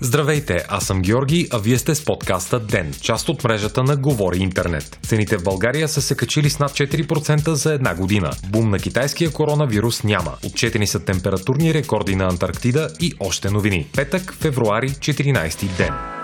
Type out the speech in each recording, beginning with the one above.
Здравейте, аз съм Георги, а вие сте с подкаста ДЕН, част от мрежата на Говори Интернет. Цените в България са се качили с над 4% за една година. Бум на китайския коронавирус няма. Отчетени са температурни рекорди на Антарктида и още новини. Петък, февруари, 14 ден.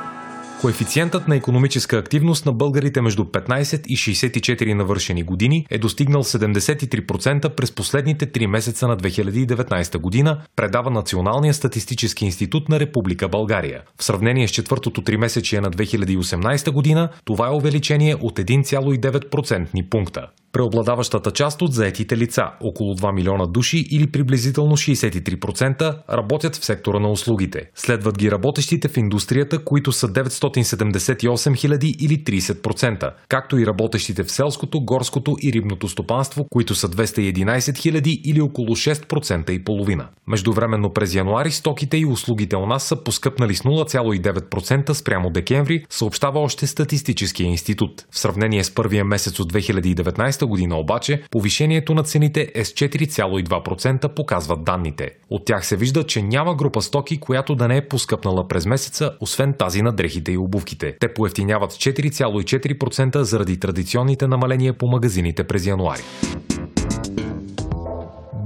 Коефициентът на економическа активност на българите между 15 и 64 навършени години е достигнал 73% през последните 3 месеца на 2019 година, предава Националния статистически институт на Република България. В сравнение с четвъртото 3 месечие на 2018 година, това е увеличение от 1,9% пункта. Преобладаващата част от заетите лица, около 2 милиона души или приблизително 63%, работят в сектора на услугите. Следват ги работещите в индустрията, които са 978 хиляди или 30%, както и работещите в селското, горското и рибното стопанство, които са 211 хиляди или около 6% и половина. Междувременно през януари стоките и услугите у нас са поскъпнали с 0,9% спрямо декември, съобщава още Статистическия институт. В сравнение с първия месец от 2019 година обаче повишението на цените е с 4,2% показват данните. От тях се вижда, че няма група стоки, която да не е поскъпнала през месеца, освен тази на дрехите и обувките. Те поевтиняват 4,4% заради традиционните намаления по магазините през януари.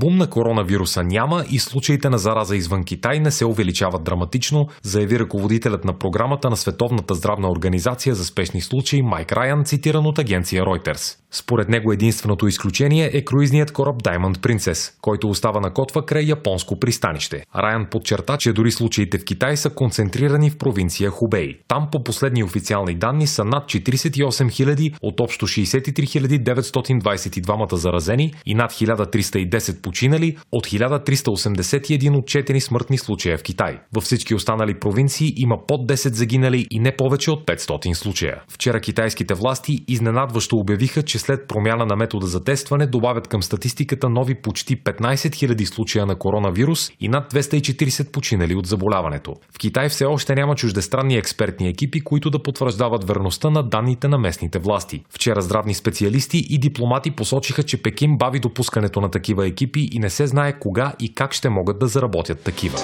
Бум на коронавируса няма и случаите на зараза извън Китай не се увеличават драматично, заяви ръководителят на програмата на Световната здравна организация за спешни случаи Майк Райан, цитиран от агенция Reuters. Според него единственото изключение е круизният кораб Diamond Princess, който остава на котва край японско пристанище. Райан подчерта, че дори случаите в Китай са концентрирани в провинция Хубей. Там по последни официални данни са над 48 000 от общо 63 922 заразени и над 1310 починали от 1381 отчетени смъртни случая в Китай. Във всички останали провинции има под 10 загинали и не повече от 500 случая. Вчера китайските власти изненадващо обявиха, че след промяна на метода за тестване добавят към статистиката нови почти 15 000 случая на коронавирус и над 240 починали от заболяването. В Китай все още няма чуждестранни експертни екипи, които да потвърждават верността на данните на местните власти. Вчера здравни специалисти и дипломати посочиха, че Пекин бави допускането на такива екипи и не се знае кога и как ще могат да заработят такива.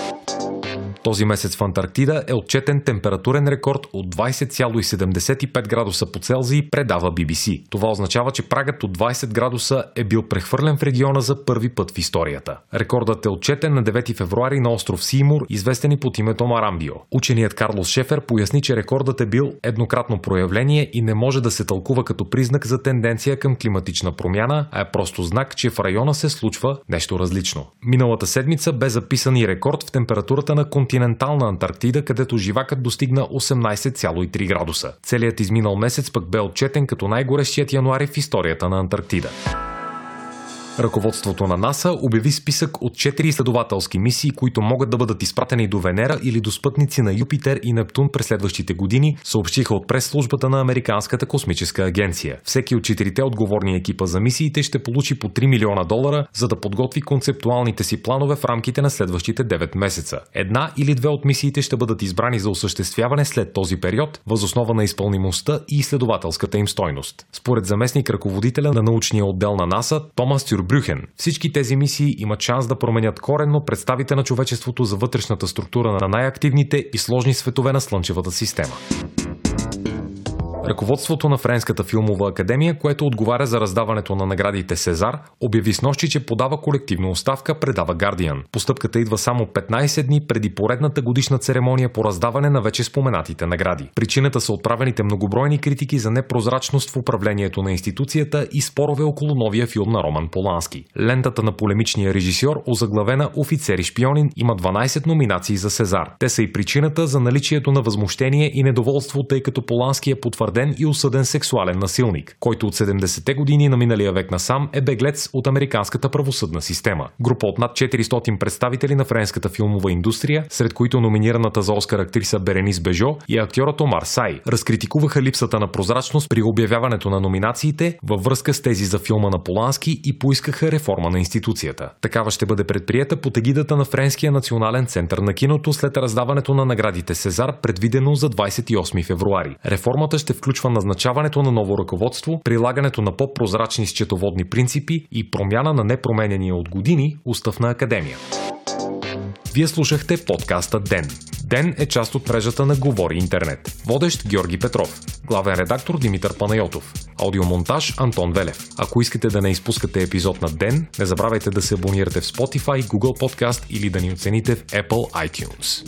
Този месец в Антарктида е отчетен температурен рекорд от 20,75 градуса по Целзий, предава BBC. Това означава, че прагът от 20 градуса е бил прехвърлен в региона за първи път в историята. Рекордът е отчетен на 9 февруари на остров Симур, известен и под името Марамбио. Ученият Карлос Шефер поясни, че рекордът е бил еднократно проявление и не може да се тълкува като признак за тенденция към климатична промяна, а е просто знак, че в района се случва нещо различно. Миналата седмица бе записан и рекорд в температурата на континента континентална Антарктида, където живакът достигна 18,3 градуса. Целият изминал месец пък бе отчетен като най-горещият януари в историята на Антарктида. Ръководството на НАСА обяви списък от 4 изследователски мисии, които могат да бъдат изпратени до Венера или до спътници на Юпитер и Нептун през следващите години, съобщиха от прес-службата на Американската космическа агенция. Всеки от четирите отговорни екипа за мисиите ще получи по 3 милиона долара, за да подготви концептуалните си планове в рамките на следващите 9 месеца. Една или две от мисиите ще бъдат избрани за осъществяване след този период, възоснова на изпълнимостта и изследователската им стойност. Според заместник ръководителя на научния отдел на НАСА, Томас Тюр Брюхен. Всички тези мисии имат шанс да променят коренно представите на човечеството за вътрешната структура на най-активните и сложни светове на Слънчевата система. Ръководството на Френската филмова академия, което отговаря за раздаването на наградите Сезар, обяви с нощи, че подава колективна оставка, предава Guardian. Постъпката идва само 15 дни преди поредната годишна церемония по раздаване на вече споменатите награди. Причината са отправените многобройни критики за непрозрачност в управлението на институцията и спорове около новия филм на Роман Полански. Лентата на полемичния режисьор, озаглавена Офицери шпионин, има 12 номинации за Сезар. Те са и причината за наличието на възмущение и недоволство, тъй като Полански е потвърден потвърден и осъден сексуален насилник, който от 70-те години на миналия век насам е беглец от американската правосъдна система. Група от над 400 представители на френската филмова индустрия, сред които номинираната за Оскар актриса Беренис Бежо и актьорът Омар Сай, разкритикуваха липсата на прозрачност при обявяването на номинациите във връзка с тези за филма на Полански и поискаха реформа на институцията. Такава ще бъде предприета под егидата на Френския национален център на киното след раздаването на наградите Сезар, предвидено за 28 февруари. Реформата ще включва назначаването на ново ръководство, прилагането на по-прозрачни счетоводни принципи и промяна на непроменения от години устав на академия. Вие слушахте подкаста Ден. Ден е част от мрежата на Говори Интернет. Водещ Георги Петров. Главен редактор Димитър Панайотов. Аудиомонтаж Антон Велев. Ако искате да не изпускате епизод на Ден, не забравяйте да се абонирате в Spotify, Google Podcast или да ни оцените в Apple iTunes.